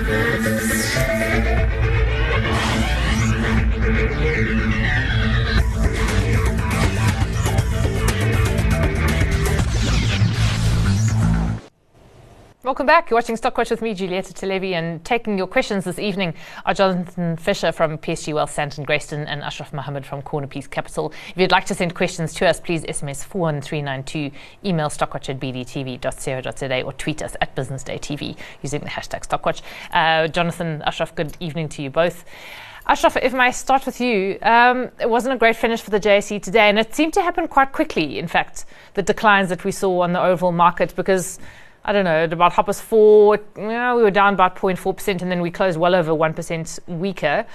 Thank you. Welcome back. You're watching Stockwatch with me, Julieta Televi, and taking your questions this evening are Jonathan Fisher from PSG Wealth, Sandton Grayston and Ashraf Mohammed from Corner Piece Capital. If you'd like to send questions to us, please SMS 41392, email stockwatch at bdtv.co.za, or tweet us at Business Day TV using the hashtag Stockwatch. Uh, Jonathan, Ashraf, good evening to you both. Ashraf, if I start with you, um, it wasn't a great finish for the JSE today, and it seemed to happen quite quickly, in fact, the declines that we saw on the overall market, because I don't know, about half past four, you know, we were down about 0.4%, and then we closed well over 1% weaker.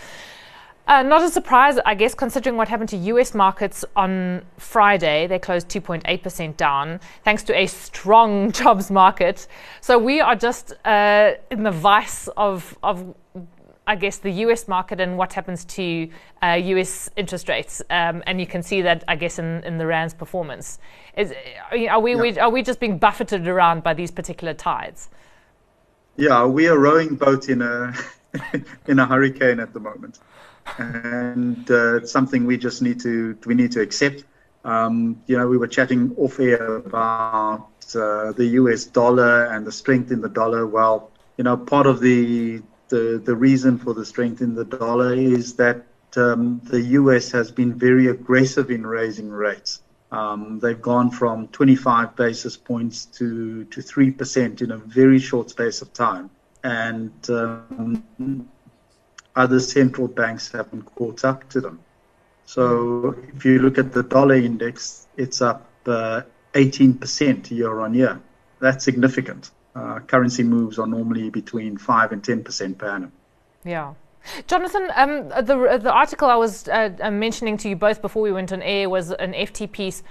Uh, not a surprise, I guess, considering what happened to US markets on Friday. They closed 2.8% down, thanks to a strong jobs market. So we are just uh, in the vice of, of I guess, the US market and what happens to uh, US interest rates. Um, and you can see that, I guess, in, in the RAND's performance. Is, are, we, we, are we just being buffeted around by these particular tides? Yeah, we are rowing boat in a, in a hurricane at the moment. And uh, it's something we just need to, we need to accept. Um, you know, we were chatting off air about uh, the US dollar and the strength in the dollar. Well, you know, part of the the, the reason for the strength in the dollar is that um, the US has been very aggressive in raising rates. Um, they've gone from 25 basis points to, to 3% in a very short space of time. And um, other central banks haven't caught up to them. So if you look at the dollar index, it's up uh, 18% year on year. That's significant uh, currency moves are normally between 5 and 10% per annum. Yeah. Jonathan, um, the, the article I was uh, uh mentioning to you both before we went on air was an FT piece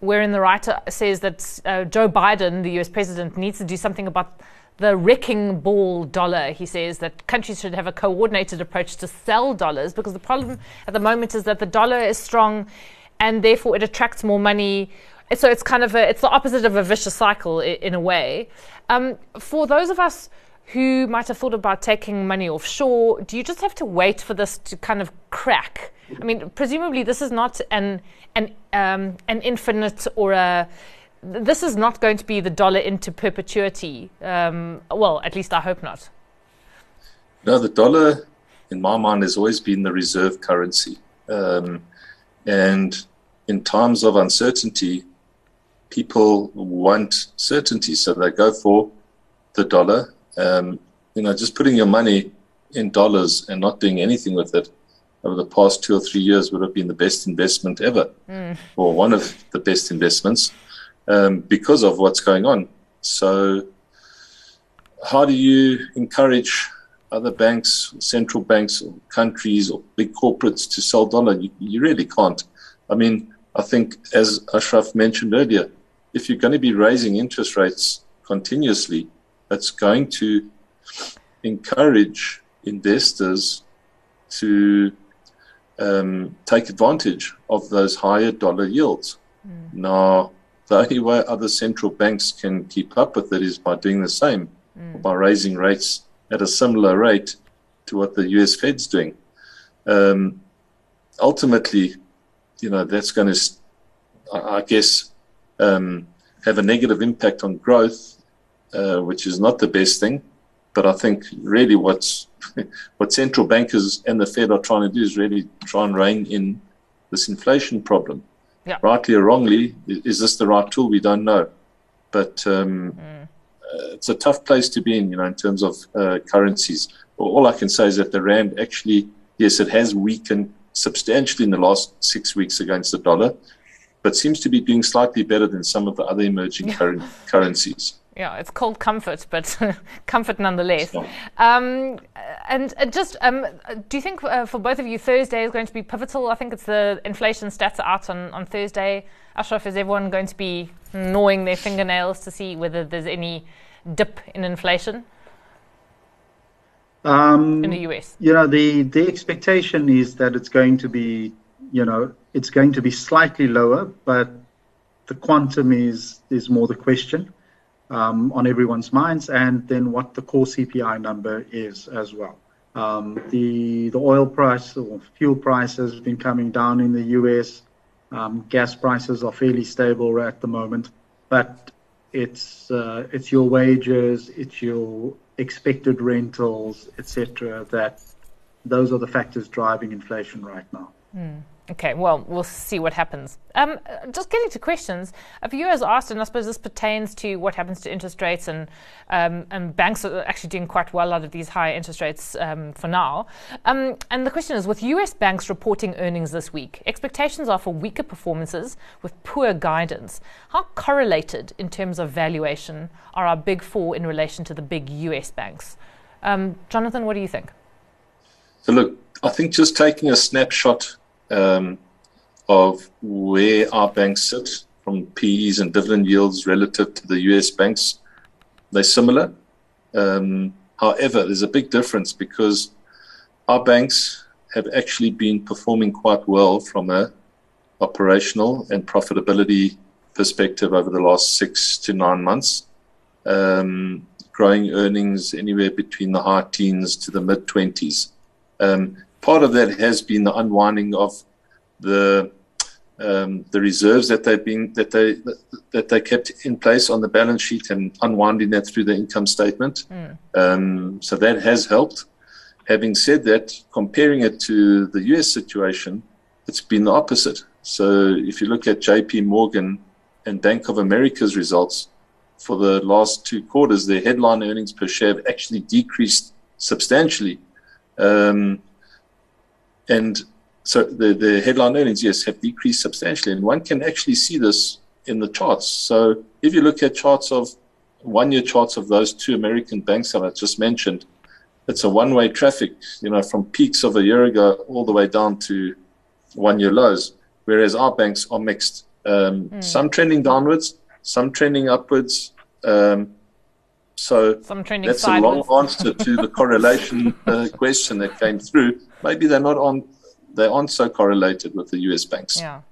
wherein the writer says that uh, Joe Biden, the US president, needs to do something about the wrecking ball dollar. He says that countries should have a coordinated approach to sell dollars because the problem at the moment is that the dollar is strong and therefore it attracts more money. So it's kind of a, it's the opposite of a vicious cycle in a way. Um, for those of us who might have thought about taking money offshore, do you just have to wait for this to kind of crack? I mean, presumably this is not an an um, an infinite or a this is not going to be the dollar into perpetuity. Um, well, at least I hope not. No, the dollar, in my mind, has always been the reserve currency, um, and in times of uncertainty, people want certainty, so they go for the dollar. Um, you know, just putting your money in dollars and not doing anything with it over the past two or three years would have been the best investment ever, mm. or one of the best investments, um, because of what's going on. So, how do you encourage other banks, central banks, or countries, or big corporates to sell dollar? You, you really can't. I mean, I think, as Ashraf mentioned earlier, if you're going to be raising interest rates continuously, that's going to encourage investors to um, take advantage of those higher dollar yields. Mm. Now, the only way other central banks can keep up with it is by doing the same, mm. by raising rates at a similar rate to what the US Fed's doing. Um, ultimately, you know, that's going to, I guess, um, have a negative impact on growth, uh, which is not the best thing. But I think really what's what central bankers and the Fed are trying to do is really try and rein in this inflation problem. Yeah. Rightly or wrongly, is this the right tool? We don't know. But um, mm. uh, it's a tough place to be in, you know, in terms of uh, currencies. All I can say is that the rand actually, yes, it has weakened substantially in the last six weeks against the dollar but seems to be doing slightly better than some of the other emerging yeah. currencies. Yeah, it's called comfort, but comfort nonetheless. Um, and uh, just, um, do you think uh, for both of you Thursday is going to be pivotal? I think it's the inflation stats are out on, on Thursday. Ashraf, is everyone going to be gnawing their fingernails to see whether there's any dip in inflation? Um, in the US? You know, the, the expectation is that it's going to be, you know, it's going to be slightly lower, but the quantum is is more the question. um, on everyone's minds, and then what the core CPI number is as well. Um, the the oil price or fuel price has been coming down in the U.S. Um, gas prices are fairly stable at the moment, but it's uh, it's your wages, it's your expected rentals, etc. That those are the factors driving inflation right now. Mm. Okay, well, we'll see what happens. Um, just getting to questions, a viewer has asked, and I suppose this pertains to what happens to interest rates, and um, and banks are actually doing quite well out of these high interest rates um, for now. Um, and the question is, with U.S. banks reporting earnings this week, expectations are for weaker performances with poor guidance. How correlated in terms of valuation are our big four in relation to the big U.S. banks? Um, Jonathan, what do you think? So look, I think just taking a snapshot um, of where our banks sit from PEs and dividend yields relative to the US banks. They're similar. Um, however, there's a big difference because our banks have actually been performing quite well from a operational and profitability perspective over the last six to nine months, um, growing earnings anywhere between the high teens to the mid 20s. Um, part of that has been the unwinding of the um, the reserves that they've been that they that they kept in place on the balance sheet and unwinding that through the income statement. Mm. Um, so that has helped. Having said that, comparing it to the U.S. situation, it's been the opposite. So if you look at J.P. Morgan and Bank of America's results for the last two quarters, their headline earnings per share have actually decreased substantially. Um, and so the, the headline earnings, yes, have decreased substantially. And one can actually see this in the charts. So if you look at charts of one year charts of those two American banks that I just mentioned, it's a one way traffic, you know, from peaks of a year ago all the way down to one year lows, whereas our banks are mixed. Um, mm. Some trending downwards, some trending upwards. Um, so that's a long answer to the correlation uh, question that came through. Maybe they're not on they aren't so correlated with the US banks. Yeah.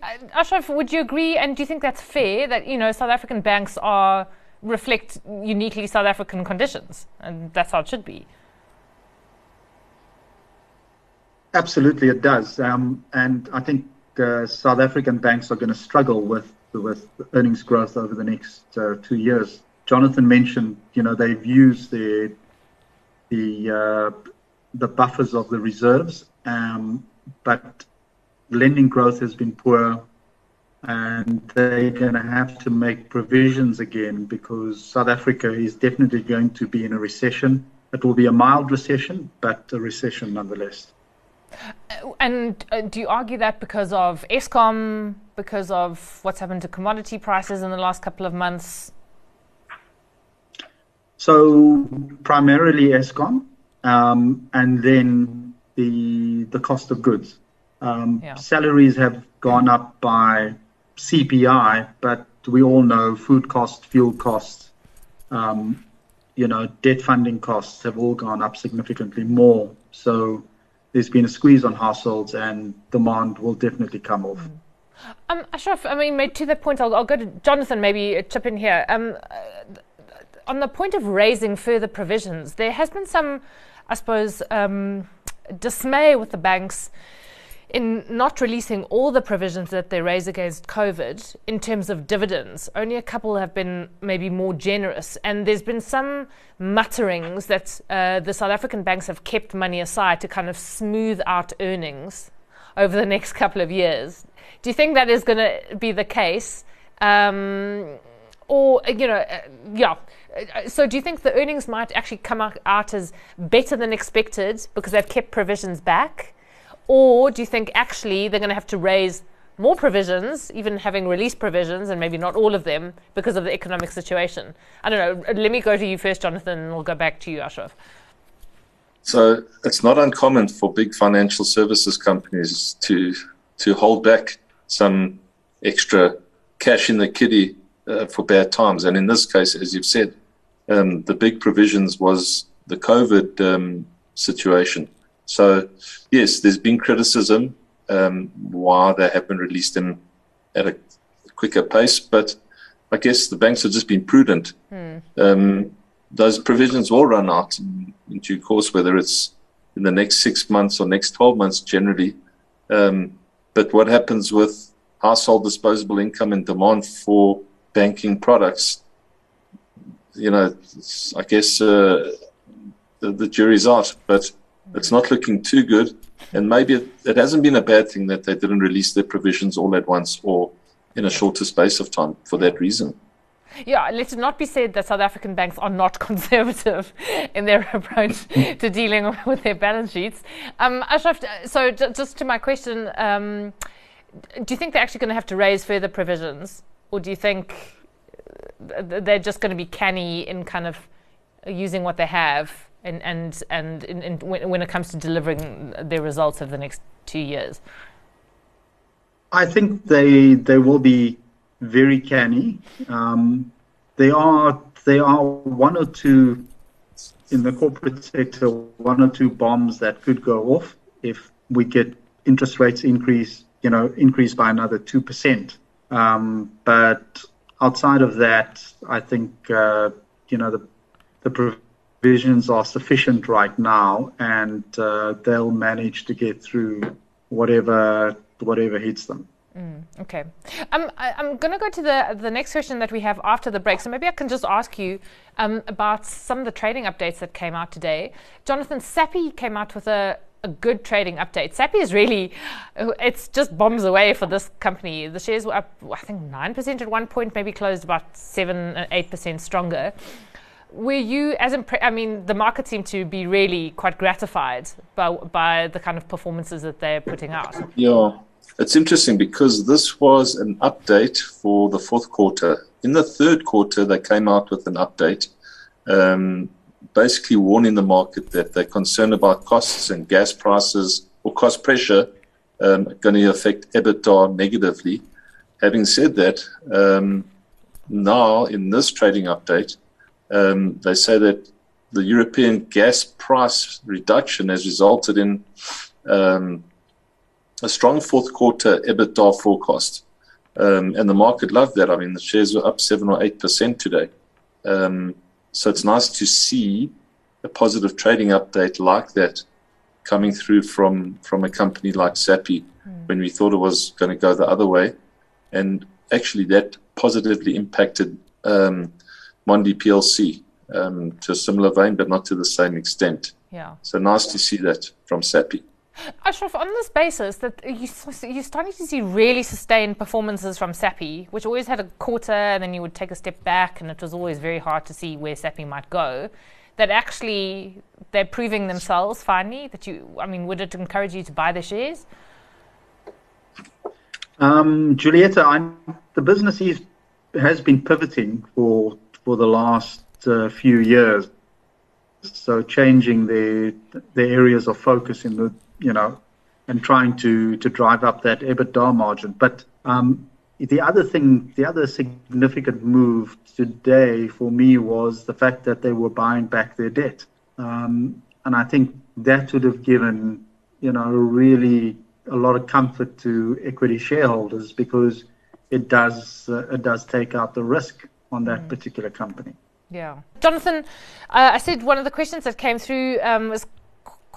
Uh, Ashraf, would you agree? And do you think that's fair that you know South African banks are reflect uniquely South African conditions, and that's how it should be? Absolutely, it does. Um, and I think uh, South African banks are going to struggle with with earnings growth over the next uh, two years. Jonathan mentioned, you know, they've used the the uh, the buffers of the reserves um, but lending growth has been poor, and they're going to have to make provisions again because South Africa is definitely going to be in a recession. It will be a mild recession, but a recession nonetheless. And uh, do you argue that because of Eskom, because of what's happened to commodity prices in the last couple of months? So, primarily Eskom, um, and then the the cost of goods. Um, yeah. Salaries have gone up by CPI, but we all know food costs, fuel costs, um, you know, debt funding costs have all gone up significantly more. So there's been a squeeze on households, and demand will definitely come off. Mm. Um, Ashraf, I mean, to that point, I'll, I'll, go to Jonathan, maybe chip in here. Um, uh, on the point of raising further provisions, there has been some, I suppose, um, dismay with the banks in not releasing all the provisions that they raise against COVID in terms of dividends. Only a couple have been maybe more generous. And there's been some mutterings that uh, the South African banks have kept money aside to kind of smooth out earnings over the next couple of years. Do you think that is going to be the case? Um, or, you know, uh, yeah so do you think the earnings might actually come out as better than expected because they've kept provisions back? Or do you think actually they're going to have to raise more provisions, even having released provisions, and maybe not all of them because of the economic situation? I don't know. Uh, let me go to you first, Jonathan, and we'll go back to you, Ashraf. So it's not uncommon for big financial services companies to to hold back some extra cash in the kitty uh, for bad times. And in this case, as you've said, um, the big provisions was the COVID um, situation. So, yes, there's been criticism um, why they haven't released them at a quicker pace, but I guess the banks have just been prudent. Mm. Um, those provisions will run out in, in, due course, whether it's in the next six months or next 12 months generally. Um, but what happens with household disposable income and demand for banking products, you know, I guess uh, the, the, jury's out, but it's not looking too good. And maybe it, it hasn't been a bad thing that they didn't release their provisions all at once or in a shorter space of time for that reason. Yeah, let it not be said that South African banks are not conservative in their approach to dealing with their balance sheets. Um, Ashraf, so just to my question, um, do you think they're actually going to have to raise further provisions, or do you think they're just going to be canny in kind of using what they have, and and and in, in, when it comes to delivering their results over the next two years? I think they they will be very canny. Um, there are there are one or two in the corporate sector, one or two bombs that could go off if we get interest rates increase, you know, increase by another two percent. Um, but outside of that, I think uh, you know the the provisions are sufficient right now, and uh, they'll manage to get through whatever whatever hits them. Mm, okay. Um, I, am going to go to the the next question that we have after the break. So maybe I can just ask you um, about some of the trading updates that came out today. Jonathan Sappi came out with a, a good trading update. Sappi is really, it's just bombs away for this company. The shares were up, I think, 9% at one point, maybe closed about 7 8% stronger. Were you, as impre- I mean, the market seemed to be really quite gratified by, by the kind of performances that they're putting out. Yeah. It's interesting because this was an update for the fourth quarter. In the third quarter, they came out with an update, um, basically warning the market that they're concerned about costs and gas prices or cost pressure um, going to affect EBITDA negatively. Having said that, um, now in this trading update, um, they say that the European gas price reduction has resulted in um, a strong fourth quarter EBITDA forecast. Um, and the market loved that. I mean, the shares were up 7 or 8% today. So it's nice to see a positive trading update like that coming through from, from a company like Sappi mm. when we thought it was going to go the other way. And actually, that positively impacted um, Mondi PLC um, to a similar vein, but not to the same extent. Yeah. So nice to see that from Sappi. Ashraf, on this basis, that you, you're starting to see really sustained performances from Sappi, which always had a quarter and then you would take a step back, and it was always very hard to see where Sappi might go. That actually they're proving themselves finally. That you, I mean, would it encourage you to buy the shares? Um, Julieta, I'm, the business is, has been pivoting for for the last uh, few years. So changing the the areas of focus in the you know, and trying to to drive up that EBITDA margin. But um, the other thing, the other significant move today for me was the fact that they were buying back their debt, um, and I think that would have given you know really a lot of comfort to equity shareholders because it does uh, it does take out the risk on that mm. particular company. Yeah, Jonathan, uh, I said one of the questions that came through um, was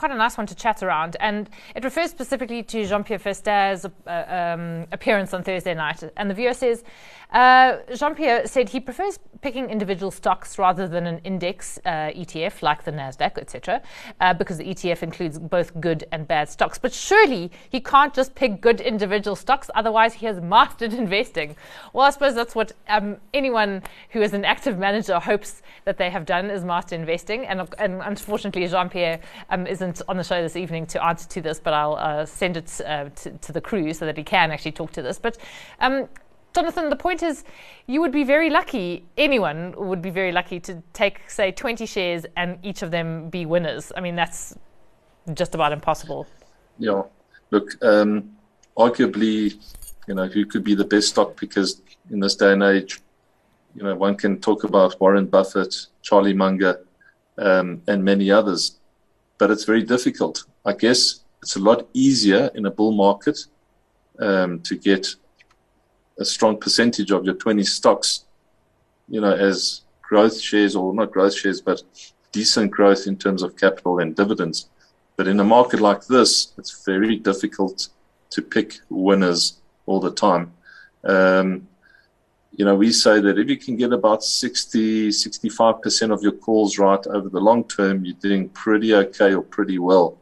quite a nice one to chat around. And it refers specifically to Jean Pierre Verster's uh, um, appearance on Thursday night. And the viewer says uh, Jean Pierre said he prefers picking individual stocks rather than an index uh, ETF like the NASDAQ, etc., uh, because the ETF includes both good and bad stocks. But surely he can't just pick good individual stocks, otherwise, he has mastered investing. Well, I suppose that's what um, anyone who is an active manager hopes that they have done is master investing. And, and unfortunately, Jean Pierre um, isn't on the show this evening to answer to this, but I'll uh, send it uh, to, to, the crew so that he can actually talk to this. But um, Jonathan, the point is, you would be very lucky, anyone would be very lucky to take, say, 20 shares and each of them be winners. I mean, that's just about impossible. Yeah. Look, um, arguably, you know, who could be the best stock because in this day and age? You know, one can talk about Warren Buffett, Charlie Munger, um, and many others, but it's very difficult. I guess it's a lot easier in a bull market um, to get a strong percentage of your 20 stocks you know, as growth shares or not growth shares, but decent growth in terms of capital and dividends. But in a market like this, it's very difficult to pick winners all the time. Um, you know, we say that if you can get about 60, 65% of your calls right over the long term, you're doing pretty okay or pretty well.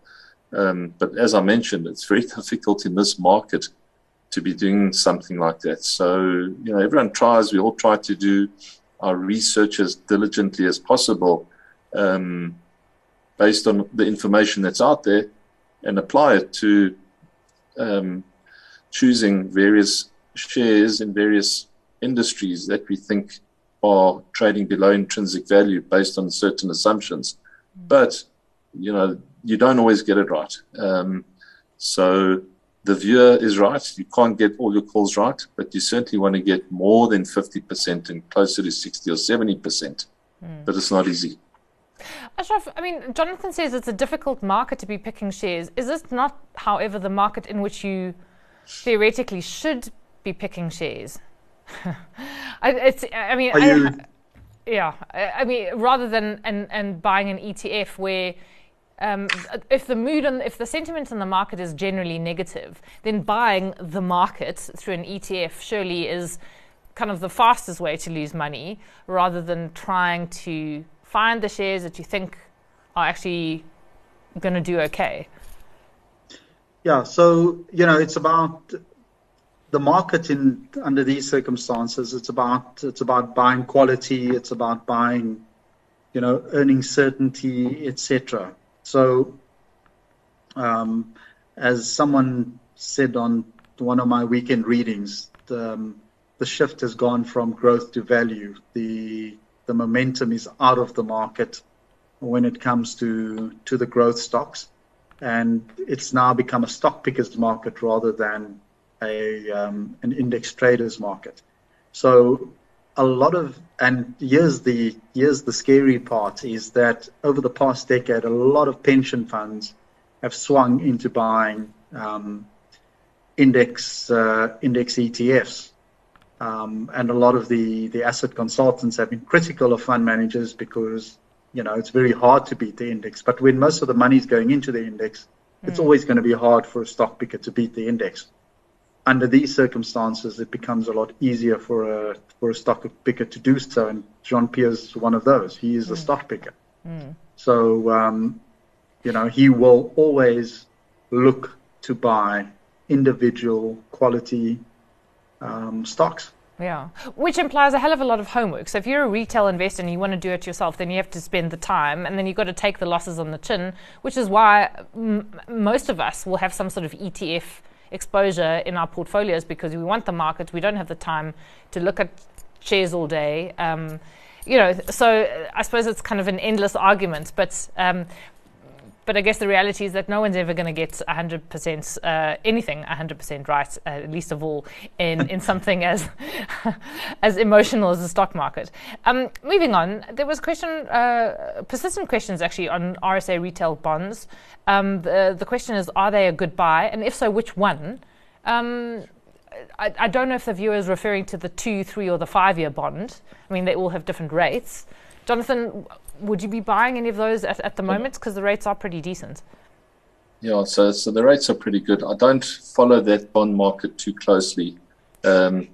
Um, but as I mentioned, it's very difficult in this market to be doing something like that. So, you know, everyone tries, we all try to do our research as diligently as possible um, based on the information that's out there and apply it to um, choosing various shares in various industries that we think are trading below intrinsic value based on certain assumptions. But, you know, you don't always get it right. Um, so the viewer is right. You can't get all your calls right, but you certainly want to get more than 50% and closer to 60 or 70%. Mm. But it's not easy. Ashraf, I mean, Jonathan says it's a difficult market to be picking shares. Is this not, however, the market in which you theoretically should be picking shares? I, it's, I mean, I, yeah, I mean, rather than and, and buying an ETF where um, if the mood and if the sentiment in the market is generally negative, then buying the market through an ETF surely is kind of the fastest way to lose money, rather than trying to find the shares that you think are actually going to do okay. Yeah, so you know, it's about the market in under these circumstances. It's about it's about buying quality. It's about buying, you know, earning certainty, etc. So, um, as someone said on one of my weekend readings, the, um, the shift has gone from growth to value. The the momentum is out of the market when it comes to to the growth stocks, and it's now become a stock pickers market rather than a um, an index traders market. So a lot of and here's the here's the scary part is that over the past decade, a lot of pension funds have swung into buying um, index uh, index ETFs, um, and a lot of the the asset consultants have been critical of fund managers because you know it's very hard to beat the index. But when most of the money is going into the index, mm. it's always going to be hard for a stock picker to beat the index under these circumstances, it becomes a lot easier for a for a stock picker to do so. And Jean Pierre's one of those. He is mm. a stock picker. Mm. So, um, you know, he will always look to buy individual quality um, stocks. Yeah, which implies a hell of a lot of homework. So if you're a retail investor and you want to do it yourself, then you have to spend the time, and then you've got to take the losses on the chin, which is why m- most of us will have some sort of ETF exposure in our portfolios because we want the market. We don't have the time to look at shares all day. Um, you know, so I suppose it's kind of an endless argument, but um, but I guess the reality is that no one's ever going to get 100% uh, anything 100% right, uh, least of all in, in something as as emotional as the stock market. Um, moving on, there was question, uh, persistent questions actually on RSA retail bonds. Um, the, the question is, are they a good buy? And if so, which one? Um, I, I, don't know if the viewer is referring to the two, three, or the five year bond. I mean, they all have different rates. Jonathan, would you be buying any of those at, at the moment? Because the rates are pretty decent. Yeah, so so the rates are pretty good. I don't follow that bond market too closely. Um,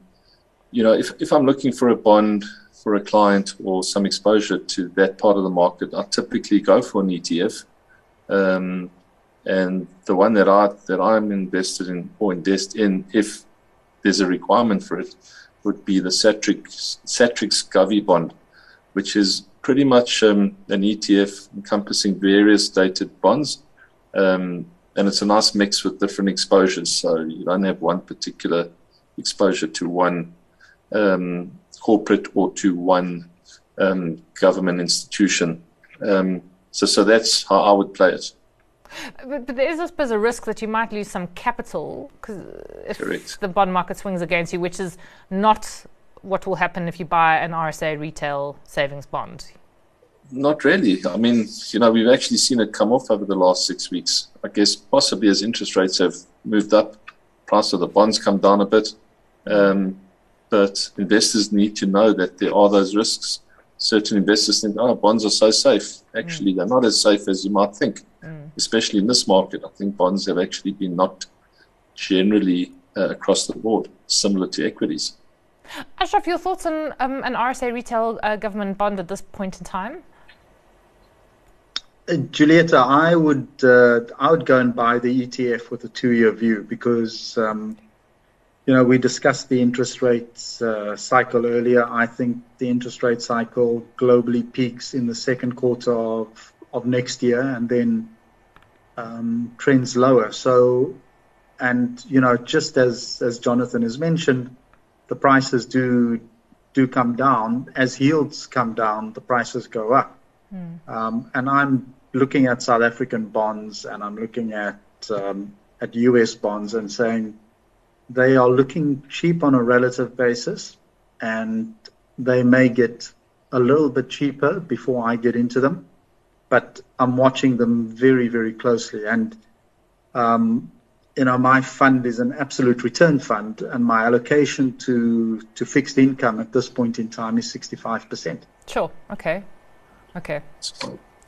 you know, if if I'm looking for a bond for a client or some exposure to that part of the market, I typically go for an ETF. Um, and the one that I that I'm invested in or invest in, if there's a requirement for it, would be the Satrix Satrix GOVI bond, which is pretty much um, an ETF encompassing various dated bonds. Um, and it's a nice mix with different exposures. So you don't have one particular exposure to one um, corporate or to one um, government institution. Um, so, so that's how I would play it. But, but there is, I suppose, a risk that you might lose some capital because if Correct. the bond market swings against you, which is not what will happen if you buy an RSA retail savings bond? Not really. I mean, you know, we've actually seen it come off over the last six weeks. I guess possibly as interest rates have moved up, price of the bonds come down a bit. Um, but investors need to know that there are those risks. Certain investors think, oh, bonds are so safe. Actually, mm. they're not as safe as you might think, mm. especially in this market. I think bonds have actually been knocked generally uh, across the board, similar to equities. Ashraf, your thoughts on um, an RSA retail uh, government bond at this point in time? Uh, Julieta, I would uh, I would go and buy the ETF with a two-year view because um, you know we discussed the interest rates uh, cycle earlier. I think the interest rate cycle globally peaks in the second quarter of of next year and then um, trends lower. So, and you know, just as as Jonathan has mentioned, the prices do do come down as yields come down. The prices go up, mm. um, and I'm looking at South African bonds and I'm looking at um, at US bonds and saying they are looking cheap on a relative basis, and they may get a little bit cheaper before I get into them, but I'm watching them very very closely and. Um, you know, my fund is an absolute return fund, and my allocation to to fixed income at this point in time is 65%. Sure. Okay. Okay.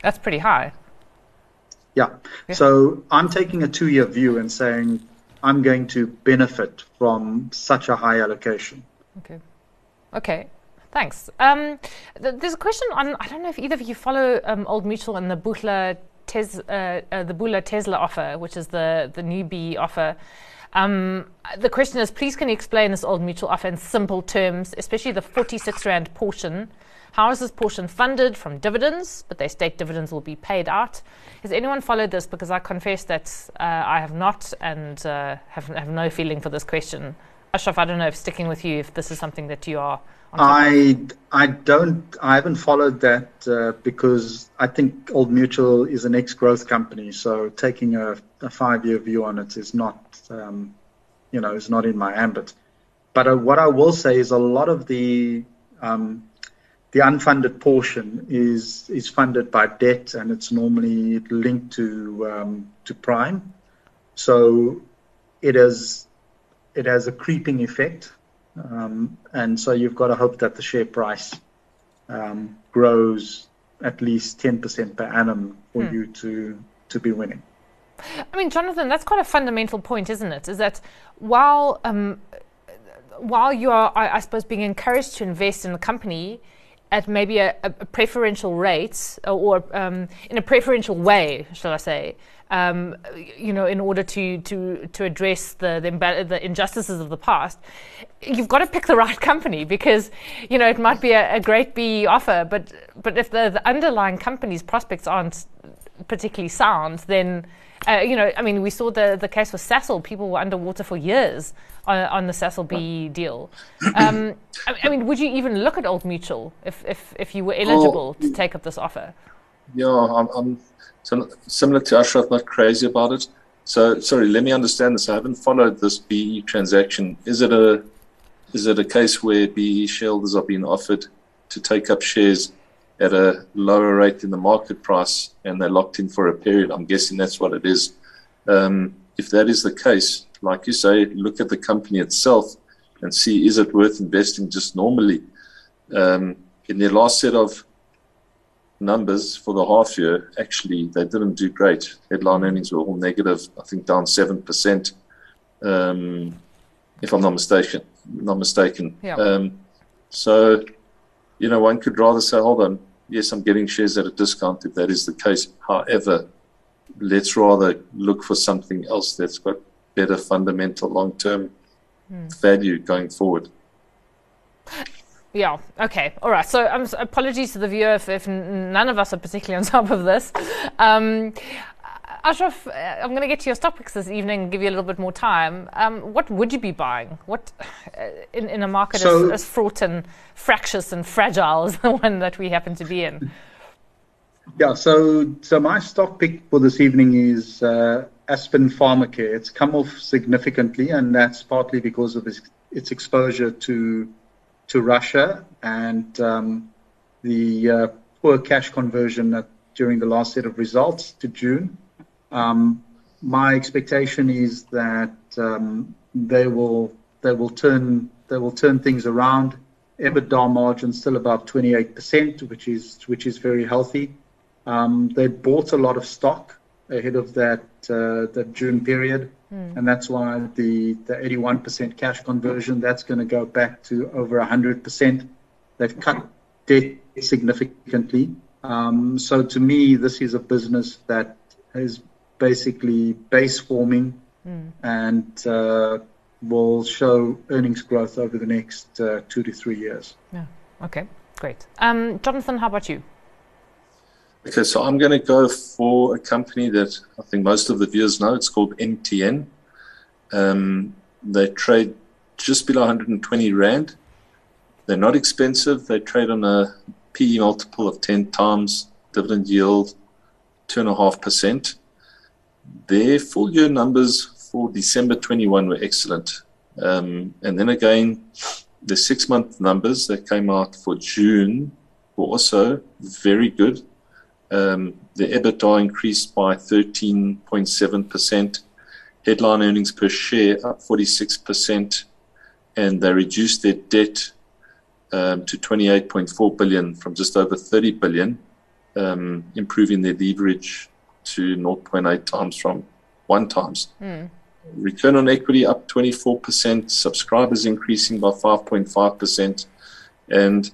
That's pretty high. Yeah. yeah. So I'm taking a two year view and saying I'm going to benefit from such a high allocation. Okay. Okay. Thanks. Um, th- there's a question on, I don't know if either of you follow um, Old Mutual and the Buchler Tes- uh, uh, the Bula Tsela offer, which is the, the new B offer. Um, the question is, please can you explain this Old Mutual offer in simple terms, especially the 46 Rand portion how is this portion funded from dividends? But they state dividends will be paid out. Has anyone followed this? Because I confess that uh, I have not and uh, have, have no feeling for this question. Ashraf, I don't know if sticking with you, if this is something that you are. I I don't I haven't followed that uh, because I think Old Mutual is an ex-growth company, so taking a, a five-year view on it is not um, you know is not in my ambit. But uh, what I will say is a lot of the um, the unfunded portion is is funded by debt and it's normally linked to um, to prime. So it has it has a creeping effect, um, and so you've got to hope that the share price um, grows at least ten percent per annum for hmm. you to to be winning. I mean, Jonathan, that's quite a fundamental point, isn't it? Is that while um, while you are, I, I suppose, being encouraged to invest in the company at maybe a, a preferential rate or, um, in a preferential way, shall I say, um, you know, in order to to to address the, the, the injustices of the past, you've got to pick the right company because you know it might be a, a great B offer, but but if the, the underlying company's prospects aren't particularly sound, then uh, you know, I mean, we saw the, the case with Sasol. People were underwater for years on, on the Sasol B deal. Um, I, I, mean, would you even look at Old Mutual if, if, if you were eligible to take up this offer? Yeah, I'm, I'm similar to Ashraf, not crazy about it. So, sorry, let me understand this. I haven't followed this BE transaction. Is it a is it a case where BE shareholders are being offered to take up shares at a lower rate than the market price and they're locked in for a period. I'm guessing that's what it is. Um, if that is the case, like you say, look at the company itself and see is it worth investing just normally. Um, in their last set of numbers for the half year, actually, they didn't do great. Headline earnings were all negative, I think down 7%, um, if I'm not mistaken. Not mistaken. Yeah. Um, so, you know, one could rather say, hold on, yes, I'm getting shares at a discount if that is the case. However, let's rather look for something else that's got better fundamental long term mm. value going forward. Yeah. Okay. All right. So, um, apologies to the viewer if, if, none of us are particularly on top of this. Um, Ashraf, uh, I'm going to get to your stock picks this evening and give you a little bit more time. Um, what would you be buying? What uh, in, in a market so, as, as, fraught and fractious and fragile as the one that we happen to be in? Yeah. So, so my stock pick for this evening is uh, Aspen Pharmacare. It's come off significantly, and that's partly because of its, its exposure to to Russia and um, the uh, poor cash conversion during the last set of results to June. Um, my expectation is that um, they will they will turn they will turn things around. EBITDA margin still above 28%, which is which is very healthy. Um, they bought a lot of stock ahead of that uh, that June period, mm. and that's why the the 81% cash conversion that's going to go back to over 100%. They've cut debt significantly. Um, so to me, this is a business that is basically base forming mm. and uh, will show earnings growth over the next uh, two to three years. Yeah. Okay. Great. Um, Jonathan, how about you? Okay, so I'm going to go for a company that I think most of the viewers know. It's called MTN. Um, they trade just below 120 Rand. They're not expensive. They trade on a PE multiple of 10 times, dividend yield 2.5%. Their full year numbers for December 21 were excellent. Um, and then again, the six month numbers that came out for June were also very good. Um, the EBITDA increased by 13.7%, headline earnings per share up 46%, and they reduced their debt um, to 28.4 billion from just over 30 billion, um, improving their leverage to 0.8 times from one times. Mm. Return on equity up 24%, subscribers increasing by 5.5%, and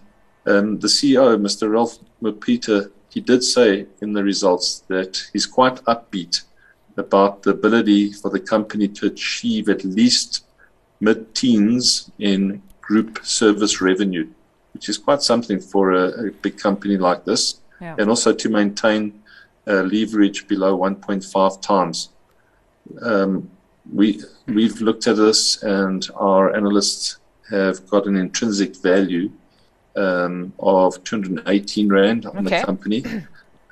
um, the CEO, Mr. Ralph Mupita, he did say in the results that he's quite upbeat about the ability for the company to achieve at least mid teens in group service revenue, which is quite something for a, a big company like this, yeah. and also to maintain leverage below 1.5 times. Um, we we've looked at this, and our analysts have got an intrinsic value um, of 218 rand on okay. the company.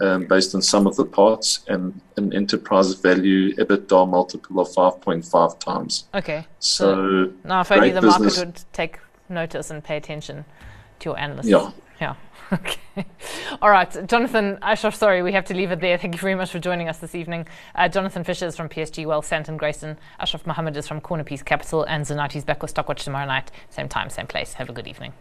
Um, based on some of the parts and an enterprise value EBITDA multiple of 5.5 times. Okay. So, so now, if only the business. market would take notice and pay attention to your analysts. Yeah. Yeah. Okay. All right, Jonathan Ashraf, sorry, we have to leave it there. Thank you very much for joining us this evening. Uh, Jonathan Fisher is from PSG Wealth, Sandton Grayston, Ashraf Mohammed is from Corner Piece Capital, and Zanati's back with Stockwatch tomorrow night, same time, same place. Have a good evening.